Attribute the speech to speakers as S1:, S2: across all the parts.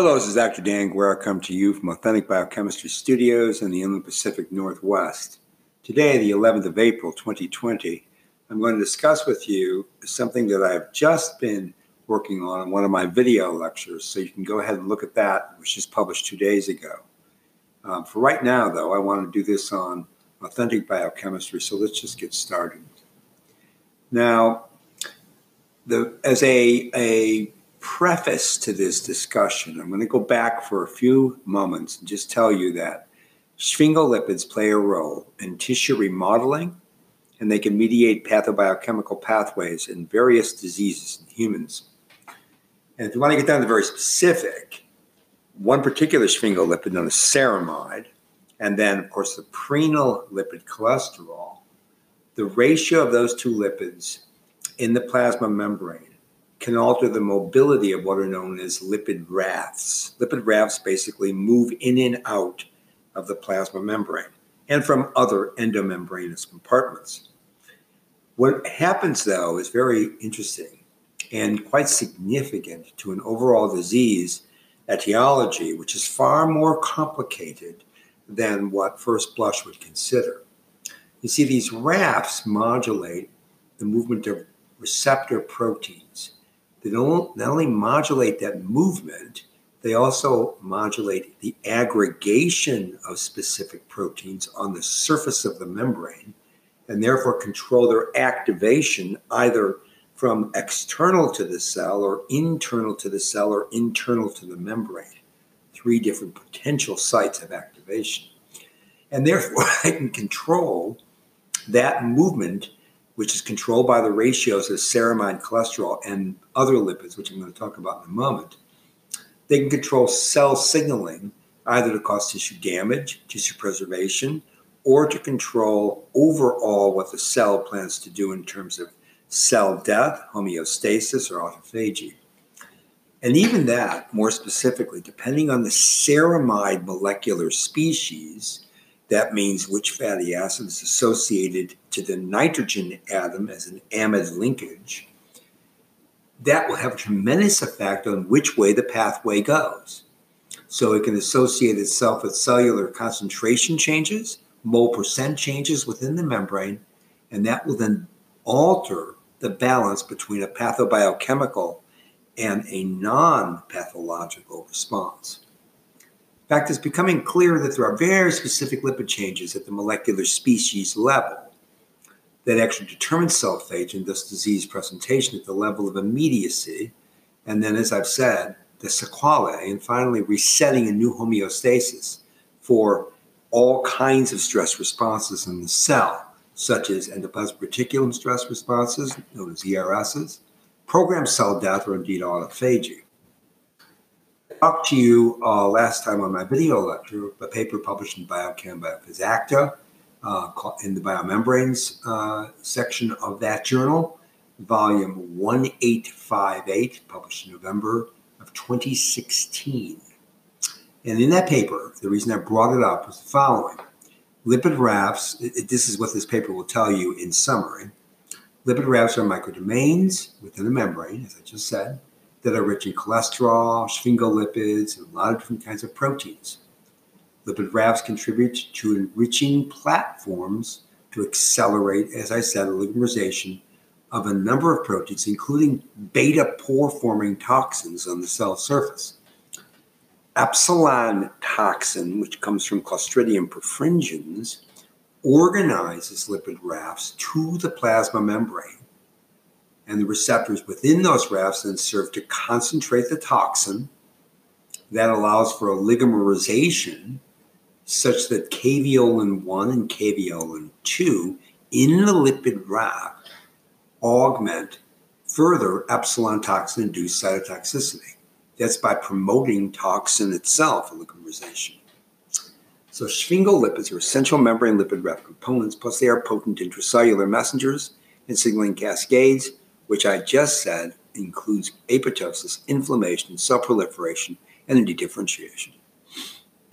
S1: Hello, this is Dr. Dan Guerra. I come to you from Authentic Biochemistry Studios in the Inland Pacific Northwest. Today, the 11th of April, 2020, I'm going to discuss with you something that I've just been working on in one of my video lectures. So you can go ahead and look at that, which was published two days ago. Um, for right now, though, I want to do this on authentic biochemistry. So let's just get started. Now, the, as a, a preface to this discussion, I'm going to go back for a few moments and just tell you that sphingolipids play a role in tissue remodeling and they can mediate pathobiochemical pathways in various diseases in humans. And if you want to get down to very specific, one particular sphingolipid known as ceramide, and then, of course, the prenyl lipid cholesterol, the ratio of those two lipids in the plasma membrane can alter the mobility of what are known as lipid rafts. Lipid rafts basically move in and out of the plasma membrane and from other endomembranous compartments. What happens, though, is very interesting and quite significant to an overall disease etiology, which is far more complicated than what first blush would consider. You see, these rafts modulate the movement of receptor proteins they don't not only modulate that movement, they also modulate the aggregation of specific proteins on the surface of the membrane and therefore control their activation either from external to the cell or internal to the cell or internal to the membrane. Three different potential sites of activation. And therefore, I can control that movement which is controlled by the ratios of ceramide cholesterol and other lipids, which I'm going to talk about in a moment, they can control cell signaling either to cause tissue damage, tissue preservation, or to control overall what the cell plans to do in terms of cell death, homeostasis, or autophagy. And even that, more specifically, depending on the ceramide molecular species, that means which fatty acid is associated to the nitrogen atom as an amide linkage. That will have a tremendous effect on which way the pathway goes. So it can associate itself with cellular concentration changes, mole percent changes within the membrane, and that will then alter the balance between a pathobiochemical and a non pathological response. In fact, it's becoming clear that there are very specific lipid changes at the molecular species level that actually determine cell fate and thus disease presentation at the level of immediacy. And then, as I've said, the sequelae, and finally resetting a new homeostasis for all kinds of stress responses in the cell, such as endoplasmic reticulum stress responses, known as ERSs, programmed cell death, or indeed autophagy talked to you uh, last time on my video lecture, a paper published in Biochem Biophys uh, in the biomembranes uh, section of that journal, volume 1858, published in November of 2016. And in that paper, the reason I brought it up was the following lipid rafts, this is what this paper will tell you in summary. Lipid rafts are microdomains within the membrane, as I just said that are rich in cholesterol, sphingolipids, and a lot of different kinds of proteins. Lipid rafts contribute to enriching platforms to accelerate, as I said, oligomerization of a number of proteins, including beta pore forming toxins on the cell surface. Epsilon toxin, which comes from Clostridium perfringens, organizes lipid rafts to the plasma membrane and the receptors within those rafts then serve to concentrate the toxin that allows for oligomerization such that caveolin 1 and caveolin 2 in the lipid raft augment further epsilon toxin induced cytotoxicity. That's by promoting toxin itself, oligomerization. So sphingolipids are essential membrane lipid raft components, plus they are potent intracellular messengers and signaling cascades which I just said includes apoptosis, inflammation, cell proliferation, and dedifferentiation.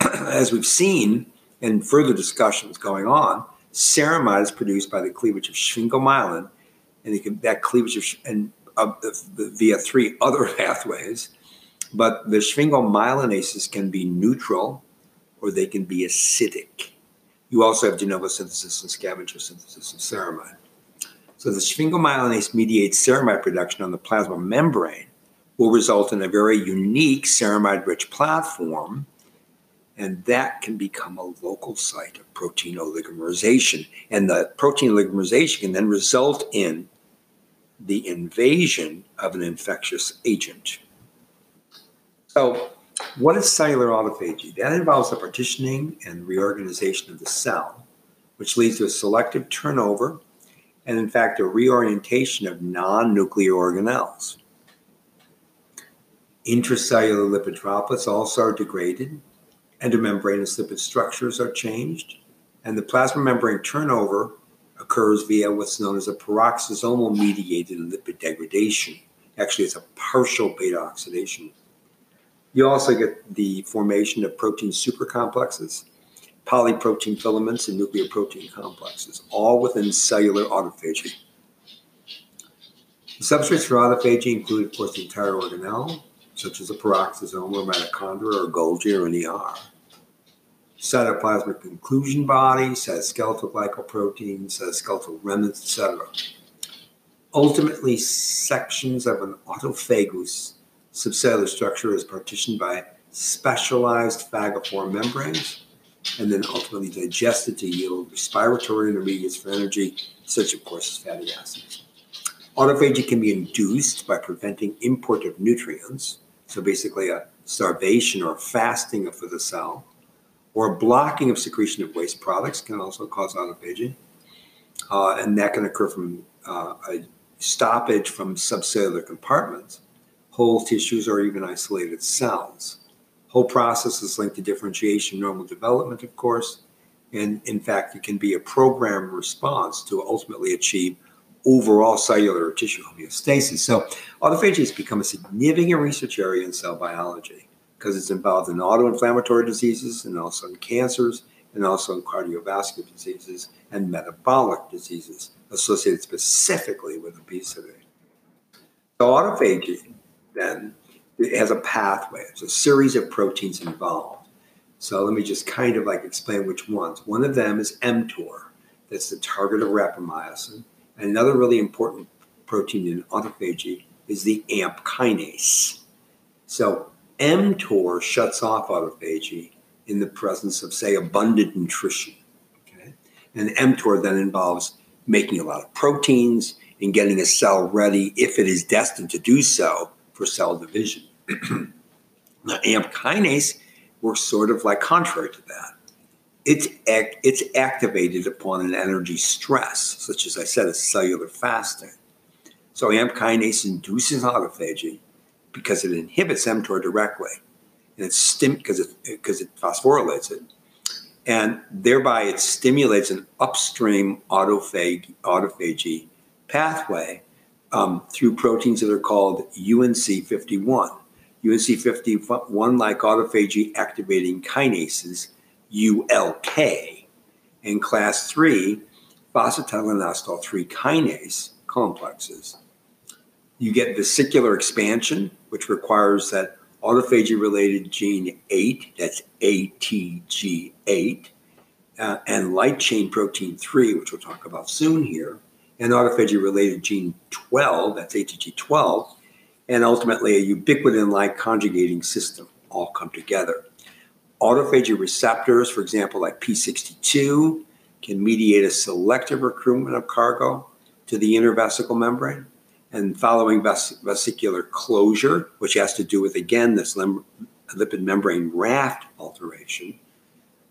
S1: As we've seen in further discussions going on, ceramide is produced by the cleavage of sphingomyelin, and can, that cleavage of, and, via three other pathways, But the sphingomyelinases can be neutral or they can be acidic. You also have de novo synthesis and scavenger synthesis of ceramide. So the sphingomyelinase mediates ceramide production on the plasma membrane will result in a very unique ceramide rich platform, and that can become a local site of protein oligomerization. And the protein oligomerization can then result in the invasion of an infectious agent. So, what is cellular autophagy? That involves the partitioning and reorganization of the cell, which leads to a selective turnover and, in fact, a reorientation of non nuclear organelles. Intracellular lipid droplets also are degraded, endomembranous lipid structures are changed, and the plasma membrane turnover occurs via what's known as a peroxisomal mediated lipid degradation. Actually, it's a partial beta oxidation. You also get the formation of protein supercomplexes, polyprotein filaments, and nuclear protein complexes, all within cellular autophagy. The substrates for autophagy include, of course, the entire organelle, such as a peroxisome or mitochondria or Golgi or an ER. Cytoplasmic inclusion bodies, cytoskeletal glycoproteins, cytoskeletal remnants, etc. Ultimately, sections of an autophagous subcellular structure is partitioned by specialized phagophore membranes and then ultimately digested to yield respiratory intermediates for energy, such, of course, as fatty acids. Autophagy can be induced by preventing import of nutrients, so basically a starvation or fasting for the cell, or blocking of secretion of waste products can also cause autophagy. Uh, and that can occur from uh, a stoppage from subcellular compartments, whole tissues, or even isolated cells. Whole process is linked to differentiation, normal development, of course, and in fact, it can be a program response to ultimately achieve overall cellular tissue homeostasis. So, autophagy has become a significant research area in cell biology because it's involved in autoinflammatory diseases and also in cancers and also in cardiovascular diseases and metabolic diseases associated specifically with obesity. So, autophagy then it has a pathway. It's a series of proteins involved. So let me just kind of like explain which ones. One of them is mTOR. That's the target of rapamycin. And another really important protein in autophagy is the AMP kinase. So mTOR shuts off autophagy in the presence of, say, abundant nutrition. Okay? And mTOR then involves making a lot of proteins and getting a cell ready, if it is destined to do so, for cell division. now, AMP kinase works sort of like contrary to that. It's, act, it's activated upon an energy stress, such as I said, a cellular fasting. So AMP kinase induces autophagy because it inhibits mTOR directly, and it's stim because it because it phosphorylates it, and thereby it stimulates an upstream autophage, autophagy pathway um, through proteins that are called UNC51. UNC51, like autophagy activating kinases, ULK, and class 3 phosphatidylindole 3 kinase complexes. You get vesicular expansion, which requires that autophagy related gene 8, that's ATG8, uh, and light chain protein 3, which we'll talk about soon here, and autophagy related gene 12, that's ATG12, and ultimately a ubiquitin like conjugating system all come together. Autophagy receptors, for example, like P62, can mediate a selective recruitment of cargo to the inner vesicle membrane. And following ves- vesicular closure, which has to do with, again, this lim- lipid membrane raft alteration,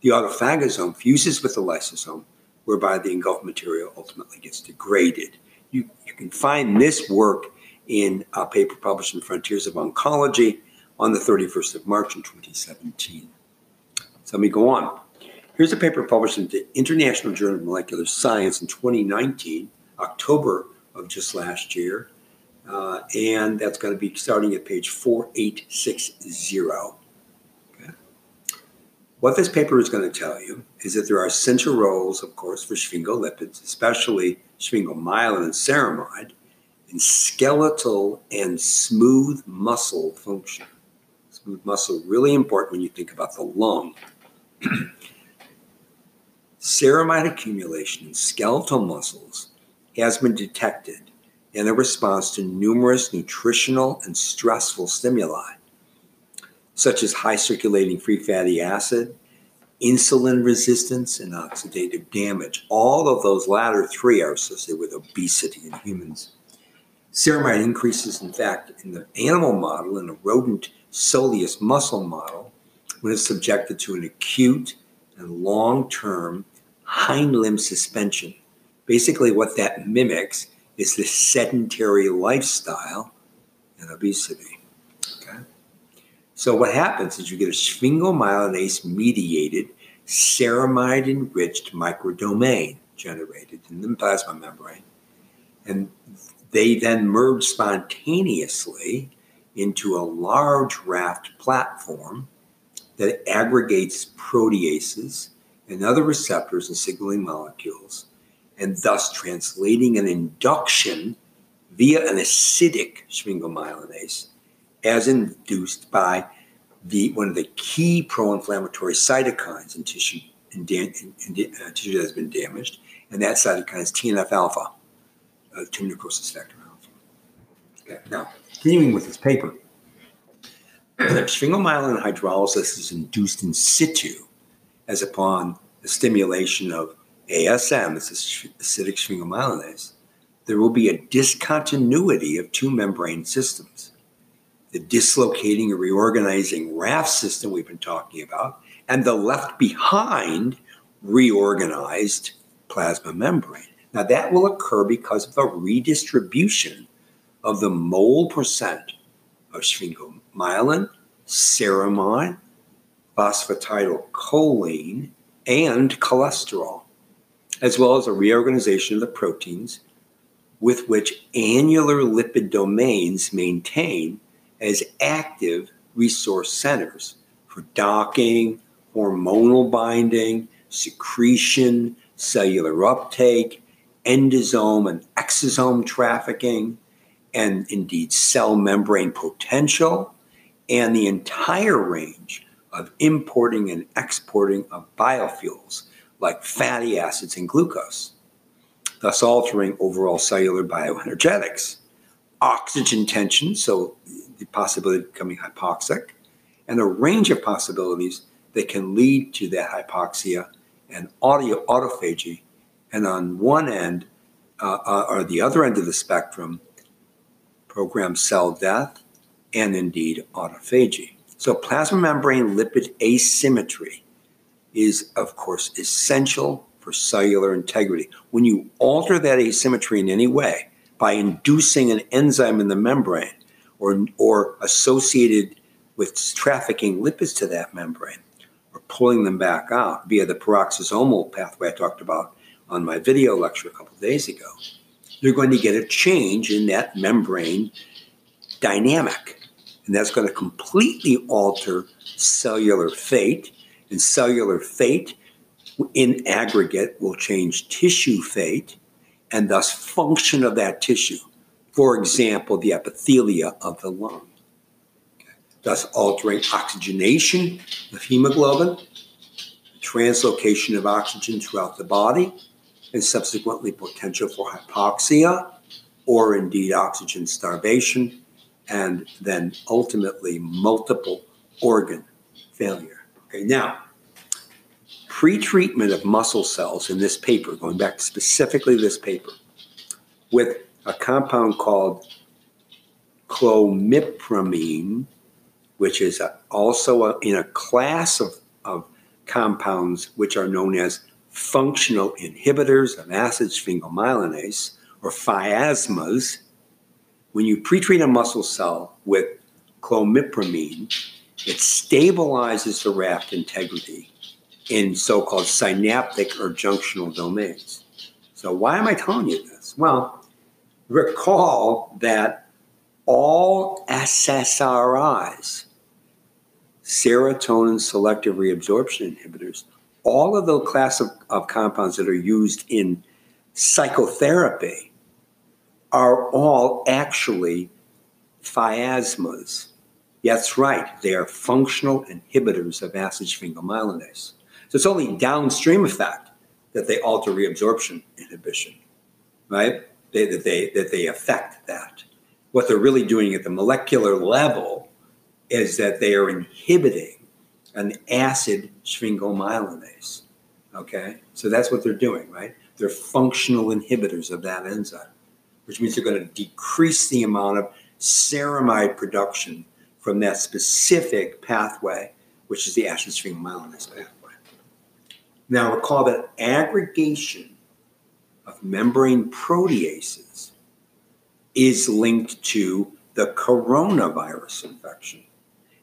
S1: the autophagosome fuses with the lysosome whereby the engulfed material ultimately gets degraded. You, you can find this work in a paper published in Frontiers of Oncology on the 31st of March in 2017. So let me go on. Here's a paper published in the International Journal of Molecular Science in 2019, October of just last year, uh, and that's going to be starting at page 4860. What this paper is going to tell you is that there are central roles, of course, for sphingolipids, especially sphingomyelin and ceramide, skeletal and smooth muscle function. smooth muscle, really important when you think about the lung. Ceramide accumulation in skeletal muscles has been detected in a response to numerous nutritional and stressful stimuli, such as high circulating free fatty acid, insulin resistance, and oxidative damage. All of those latter three are associated with obesity in humans. Ceramide increases, in fact, in the animal model, in a rodent soleus muscle model, when it's subjected to an acute and long term hind limb suspension. Basically, what that mimics is the sedentary lifestyle and obesity. Okay? So, what happens is you get a sphingomyelinase mediated ceramide enriched microdomain generated in the plasma membrane. And they then merge spontaneously into a large raft platform that aggregates proteases and other receptors and signaling molecules, and thus translating an induction via an acidic sphingomyelinase as induced by the one of the key pro-inflammatory cytokines in tissue in, in, in uh, tissue that has been damaged, and that cytokine is TNF alpha uh, tumor necrosis factor alpha. Okay. Now, continuing with this paper, sphingomyelin hydrolysis is induced in situ as upon the stimulation of ASM, this is acidic sphingomyelinase, there will be a discontinuity of two membrane systems. The dislocating or reorganizing raft system we've been talking about, and the left behind reorganized plasma membrane. Now, that will occur because of a redistribution of the mole percent of sphingomyelin, ceramide, phosphatidylcholine, and cholesterol, as well as a reorganization of the proteins with which annular lipid domains maintain as active resource centers for docking, hormonal binding, secretion, cellular uptake, endosome and exosome trafficking, and indeed cell membrane potential, and the entire range of importing and exporting of biofuels like fatty acids and glucose, thus altering overall cellular bioenergetics, oxygen tension, so the possibility of becoming hypoxic, and a range of possibilities that can lead to that hypoxia and audio autophagy and on one end, uh, uh, or the other end of the spectrum, programmed cell death and indeed autophagy. So, plasma membrane lipid asymmetry is, of course, essential for cellular integrity. When you alter that asymmetry in any way by inducing an enzyme in the membrane or, or associated with trafficking lipids to that membrane or pulling them back out via the peroxisomal pathway I talked about on my video lecture a couple days ago, you're going to get a change in that membrane dynamic. And that's going to completely alter cellular fate. And cellular fate in aggregate will change tissue fate and thus function of that tissue. For example, the epithelia of the lung. Thus altering oxygenation of hemoglobin, translocation of oxygen throughout the body, and subsequently potential for hypoxia or indeed oxygen starvation, and then ultimately multiple organ failure. Okay, now, pre-treatment of muscle cells in this paper, going back to specifically this paper, with a compound called clomipramine, which is also a, in a class of, of compounds which are known as functional inhibitors of acid sphingomyelinase, or FIASMAs, when you pretreat a muscle cell with clomipramine, it stabilizes the raft integrity in so called synaptic or junctional domains. So, why am I telling you this? Well, recall that all SSRIs, serotonin selective reabsorption inhibitors, all of the class of, of compounds that are used in psychotherapy are all actually FIASMAs That's right, they are functional inhibitors of acid sphingomyelinase. So it's only downstream effect that they alter reabsorption inhibition, right? They, that, they, that they affect that. What they're really doing at the molecular level is that they are inhibiting an acid sphingomyelinase. Okay, so that's what they're doing, right? They're functional inhibitors of that enzyme, which means they're going to decrease the amount of ceramide production from that specific pathway, which is the acid sphingomyelinase pathway. Now, recall that aggregation of membrane proteases is linked to the coronavirus infection.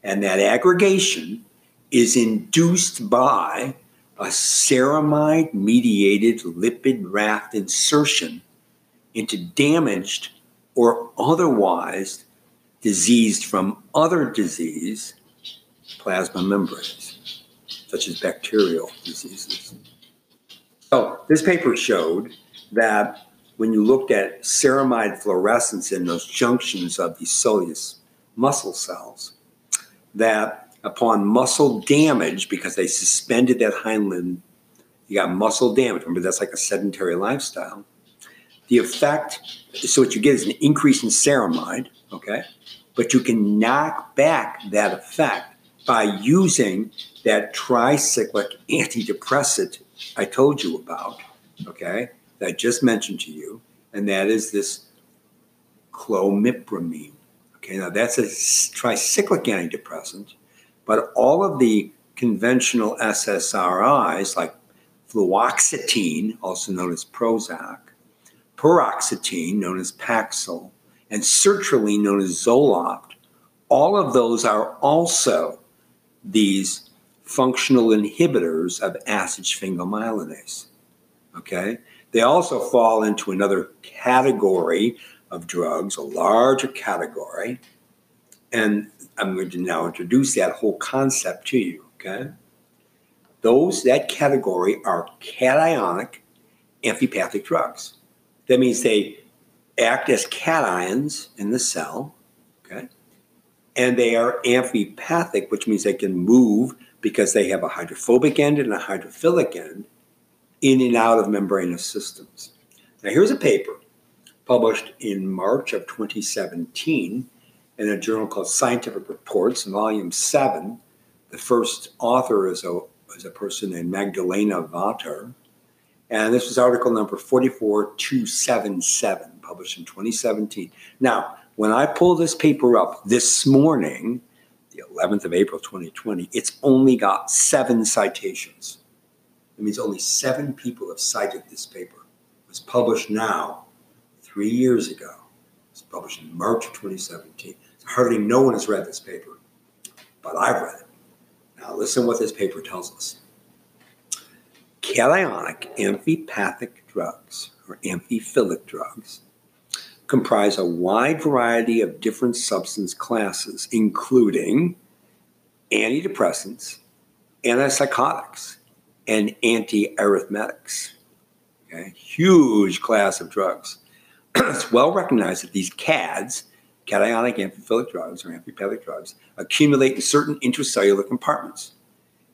S1: And that aggregation is induced by a ceramide mediated lipid raft insertion into damaged or otherwise diseased from other disease plasma membranes, such as bacterial diseases. So, this paper showed that when you looked at ceramide fluorescence in those junctions of these soleus muscle cells, that upon muscle damage, because they suspended that hind limb, you got muscle damage. Remember, that's like a sedentary lifestyle. The effect, so what you get is an increase in ceramide, okay? But you can knock back that effect by using that tricyclic antidepressant I told you about, okay, that I just mentioned to you, and that is this clomipramine. Okay, now that's a tricyclic antidepressant, but all of the conventional SSRIs like fluoxetine, also known as Prozac, paroxetine, known as Paxil, and sertraline, known as Zoloft, all of those are also these functional inhibitors of acid sphingomyelinase. Okay? They also fall into another category of drugs, a larger category. And I'm going to now introduce that whole concept to you, okay? Those, that category are cationic amphipathic drugs. That means they act as cations in the cell, okay? And they are amphipathic, which means they can move because they have a hydrophobic end and a hydrophilic end in and out of membranous systems. Now, here's a paper published in March of 2017 in a journal called Scientific Reports, volume 7. The first author is a, is a person named Magdalena Vater. And this was article number 44277, published in 2017. Now, when I pull this paper up this morning, the 11th of April 2020, it's only got seven citations. It means only seven people have cited this paper. It was published now, three years ago. Published in March of 2017. Hardly no one has read this paper, but I've read it. Now listen what this paper tells us. Cationic amphipathic drugs, or amphiphilic drugs, comprise a wide variety of different substance classes, including antidepressants, antipsychotics, and antiarrhythmetics. Okay? Huge class of drugs. It's well recognized that these CADs, cationic amphiphilic drugs or amphipathic drugs, accumulate in certain intracellular compartments.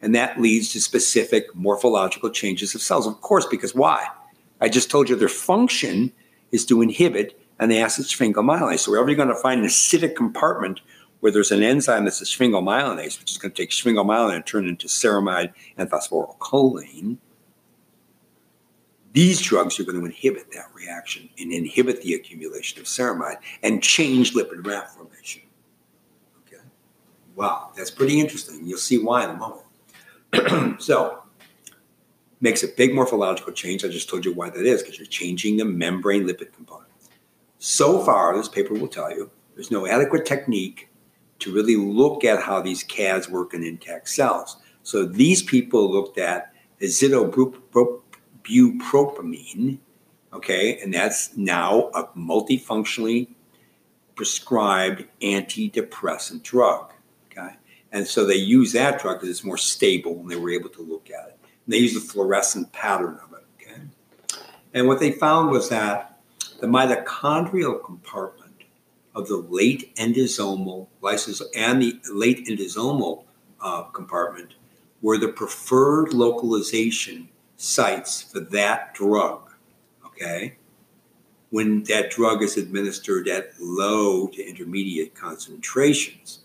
S1: And that leads to specific morphological changes of cells. Of course, because why? I just told you their function is to inhibit an acid sphingomyelinase. So wherever you're going to find an acidic compartment where there's an enzyme that's a sphingomyelinase, which is going to take sphingomyelin and turn into ceramide and phosphorylcholine, these drugs are going to inhibit that reaction and inhibit the accumulation of ceramide and change lipid raft formation. Okay. Wow, that's pretty interesting. You'll see why in a moment. so, makes a big morphological change. I just told you why that is because you're changing the membrane lipid component. So far, this paper will tell you there's no adequate technique to really look at how these CADs work in intact cells. So these people looked at azithromycin, okay, and that's now a multifunctionally prescribed antidepressant drug, okay? And so they use that drug because it's more stable and they were able to look at it. And they use the fluorescent pattern of it, okay? And what they found was that the mitochondrial compartment of the late endosomal lysosomal and the late endosomal uh, compartment were the preferred localization sites for that drug. Okay? When that drug is administered at low to intermediate concentrations,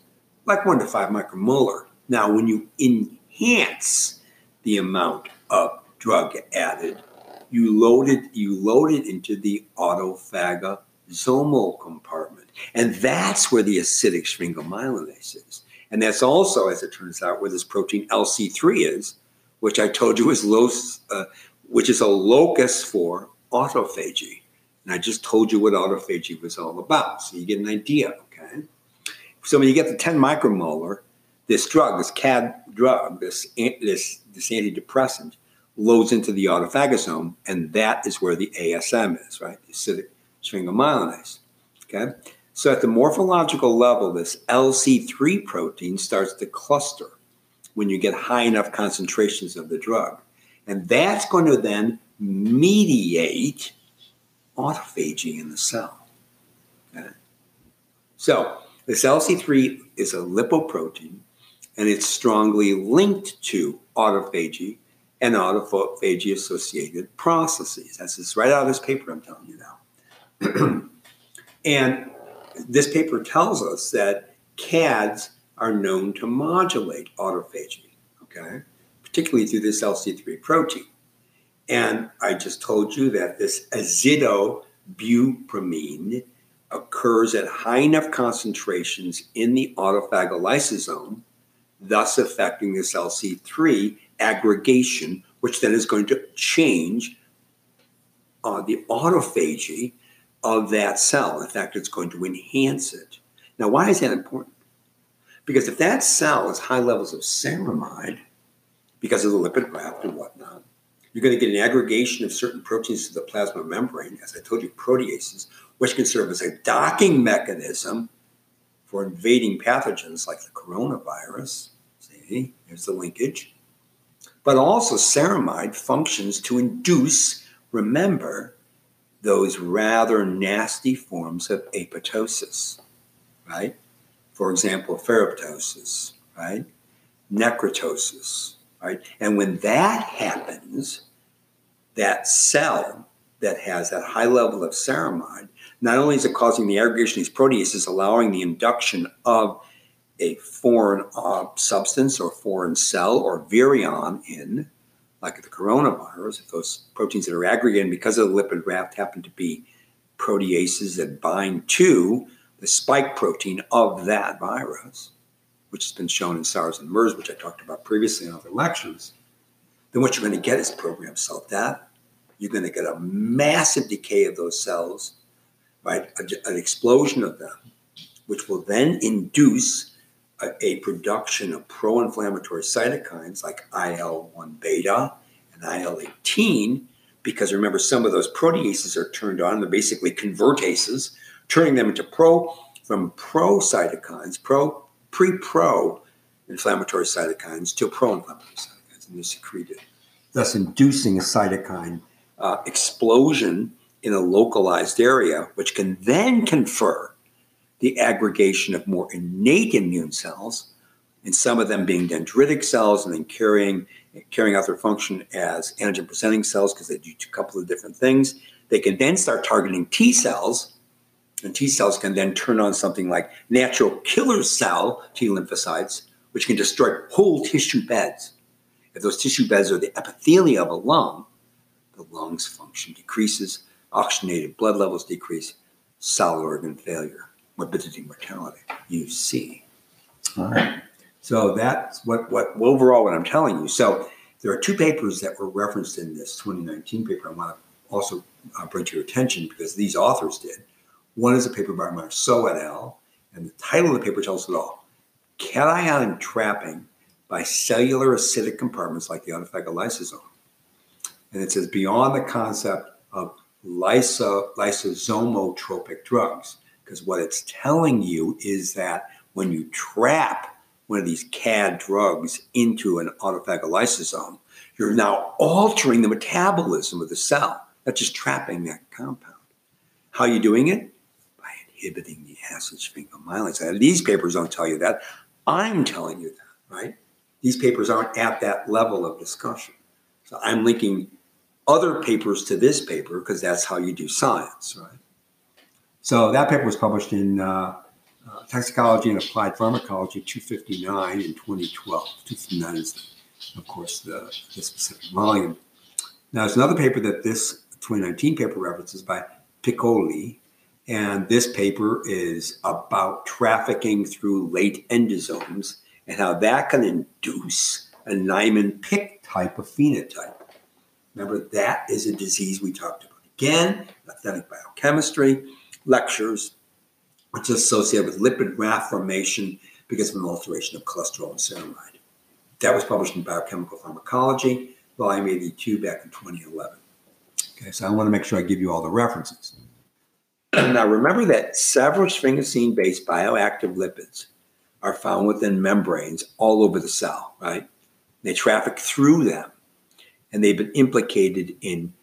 S1: like one to five micromolar. Now, when you enhance the amount of drug added, you load it, you load it into the autophagosomal compartment. And that's where the acidic sphingomyelinase is. And that's also, as it turns out, where this protein LC3 is, which I told you is low, uh, which is a locus for autophagy. And I just told you what autophagy was all about. So you get an idea, okay? So when you get the 10 micromolar, this drug, this CAD drug, this, this, this antidepressant, loads into the autophagosome, and that is where the ASM is, right? The acidic sphingomyelinase. Okay? So at the morphological level, this LC3 protein starts to cluster when you get high enough concentrations of the drug. And that's going to then mediate autophagy in the cell. Okay? So this LC3 is a lipoprotein and it's strongly linked to autophagy and autophagy associated processes. That's just right out of this paper I'm telling you now. and this paper tells us that CADs are known to modulate autophagy, okay, particularly through this LC3 protein. And I just told you that this azidobutramine occurs at high enough concentrations in the autophagolysosome, thus affecting this LC3 aggregation, which then is going to change uh, the autophagy of that cell. In fact, it's going to enhance it. Now, why is that important? Because if that cell has high levels of ceramide, because of the lipid raft and whatnot, you're going to get an aggregation of certain proteins to the plasma membrane, as I told you, proteases, which can serve as a docking mechanism for invading pathogens like the coronavirus. See, there's the linkage. But also, ceramide functions to induce, remember, those rather nasty forms of apoptosis, right? For example, ferroptosis, right? Necroptosis, right? And when that happens, that cell that has that high level of ceramide, not only is it causing the aggregation of these proteases, allowing the induction of a foreign uh, substance or foreign cell or virion in, like the coronavirus, if those proteins that are aggregated because of the lipid raft happen to be proteases that bind to the spike protein of that virus, which has been shown in SARS and MERS, which I talked about previously in other lectures, then what you're going to get is programmed cell death. You're going to get a massive decay of those cells, right? an explosion of them, which will then induce a, a production of pro inflammatory cytokines like IL 1 beta and IL 18, because remember, some of those proteases are turned on. They're basically convertases, turning them into pro from pro cytokines, pro pre pro inflammatory cytokines to pro inflammatory cytokines, and they're secreted, thus inducing a cytokine uh, explosion in a localized area, which can then confer the aggregation of more innate immune cells, and some of them being dendritic cells and then carrying carrying out their function as antigen presenting cells because they do a couple of different things. They can then start targeting T cells, and T cells can then turn on something like natural killer cell T lymphocytes, which can destroy whole tissue beds. If those tissue beds are the epithelia of a lung, the lung's function decreases, oxygenated blood levels decrease, solid organ failure morbidity mortality you see. All right. So that's what, what overall what I'm telling you. So there are two papers that were referenced in this 2019 paper. I want to also uh, bring to your attention because these authors did. One is a paper by Marceau et al., and the title of the paper tells it all: Cation trapping by cellular acidic compartments like the autophagolysosome. And it says beyond the concept of lyso, lysosomotropic drugs. Because what it's telling you is that when you trap one of these CAD drugs into an autophagolysosome, you're now altering the metabolism of the cell, not just trapping that compound. How are you doing it? By inhibiting the acid sphingomyelin. These papers don't tell you that. I'm telling you that, right? These papers aren't at that level of discussion. So I'm linking other papers to this paper because that's how you do science, right? So that paper was published in uh, uh, Toxicology and Applied Pharmacology 259 in 2012. 259 is, of course, the, the specific volume. Now, there's another paper that this 2019 paper references by Piccoli, and this paper is about trafficking through late endosomes and how that can induce a Niemann-Pick type of phenotype. Remember, that is a disease we talked about. Again, authentic biochemistry, lectures, is associated with lipid raft formation because of an alteration of cholesterol and ceramide. That was published in Biochemical Pharmacology, volume 82, back in 2011. Okay, so I want to make sure I give you all the references. now, remember that several sphingosine based bioactive lipids are found within membranes all over the cell, right? They traffic through them and they've been implicated in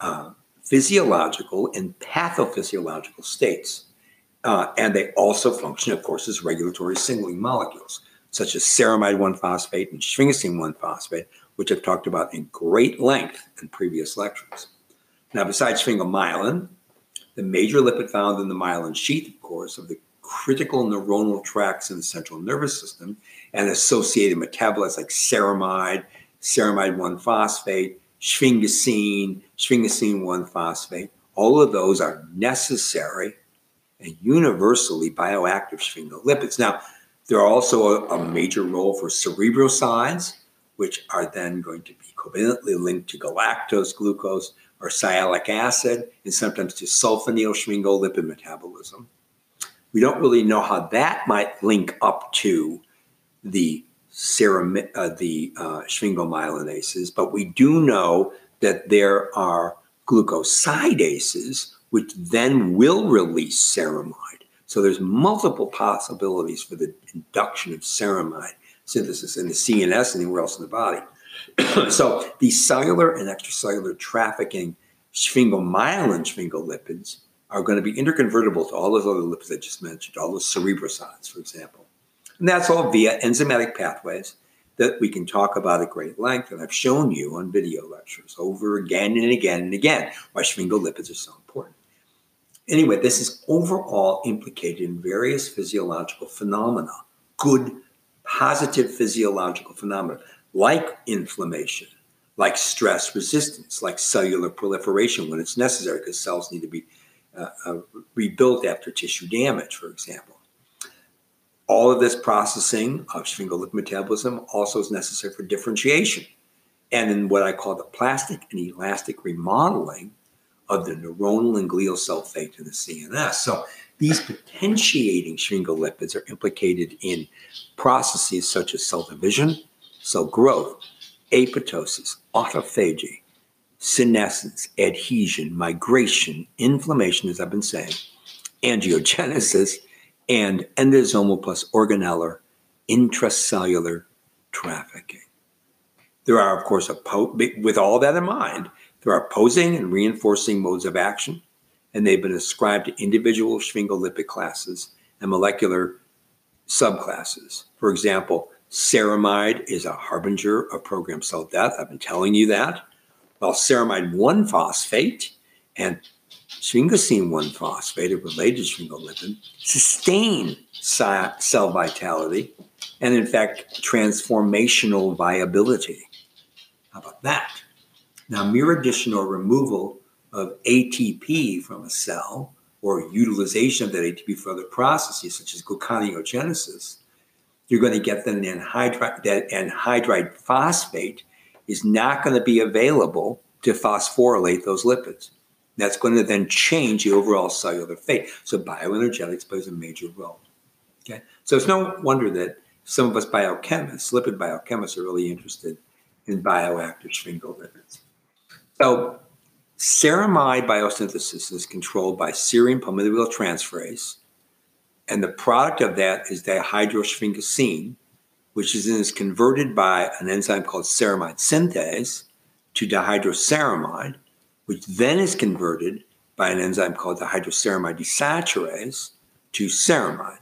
S1: uh, physiological and pathophysiological states. Uh, and they also function, of course, as regulatory signaling molecules, such as ceramide 1 phosphate and sphingosine 1 phosphate, which I've talked about in great length in previous lectures. Now, besides sphingomyelin, the major lipid found in the myelin sheath, of course, of the critical neuronal tracts in the central nervous system and associated metabolites like ceramide ceramide 1 phosphate, sphingosine, sphingosine 1 phosphate. All of those are necessary and universally bioactive sphingolipids. Now, there are also a, a major role for cerebrosides, which are then going to be covalently linked to galactose, glucose, or sialic acid, and sometimes to sulfonyl sphingolipid metabolism. We don't really know how that might link up to the serum, uh, the uh, sphingomyelinases, but we do know that there are glucosidases, which then will release ceramide. So there's multiple possibilities for the induction of ceramide synthesis in the CNS and anywhere else in the body. so the cellular and extracellular trafficking sphingomyelin sphingolipids are going to be interconvertible to all those other lipids I just mentioned, all those cerebrosides, for example. And that's all via enzymatic pathways that we can talk about at great length. And I've shown you on video lectures over again and again and again why sphingolipids are so important. Anyway, this is overall implicated in various physiological phenomena, good, positive physiological phenomena, like inflammation, like stress resistance, like cellular proliferation when it's necessary because cells need to be uh, uh, rebuilt after tissue damage, for example. All of this processing of sphingolipid metabolism also is necessary for differentiation and in what I call the plastic and elastic remodeling of the neuronal and glial cell fate in the CNS. So these potentiating sphingolipids are implicated in processes such as cell division, cell growth, apoptosis, autophagy, senescence, adhesion, migration, inflammation, as I've been saying, angiogenesis, and endosomal plus organellar intracellular trafficking. There are, of course, a po- with all that in mind, there are opposing and reinforcing modes of action, and they've been ascribed to individual sphingolipid classes and molecular subclasses. For example, ceramide is a harbinger of programmed cell death. I've been telling you that. While ceramide 1 phosphate and sphingosine 1 phosphate, related sphingolipid, sustain cell vitality and, in fact, transformational viability. How about that? Now, mere addition or removal of ATP from a cell or utilization of that ATP for other processes, such as gluconeogenesis, you're going to get that anhydride, that anhydride phosphate is not going to be available to phosphorylate those lipids. That's going to then change the overall cellular fate. So bioenergetics plays a major role. Okay, so it's no wonder that some of us biochemists, lipid biochemists, are really interested in bioactive sphingolipids. So ceramide biosynthesis is controlled by serine palmitoyl transferase, and the product of that is dihydrosphingosine, which is, is converted by an enzyme called ceramide synthase to dihydroceramide, which then is converted by an enzyme called dihydroceramide desaturase to ceramide.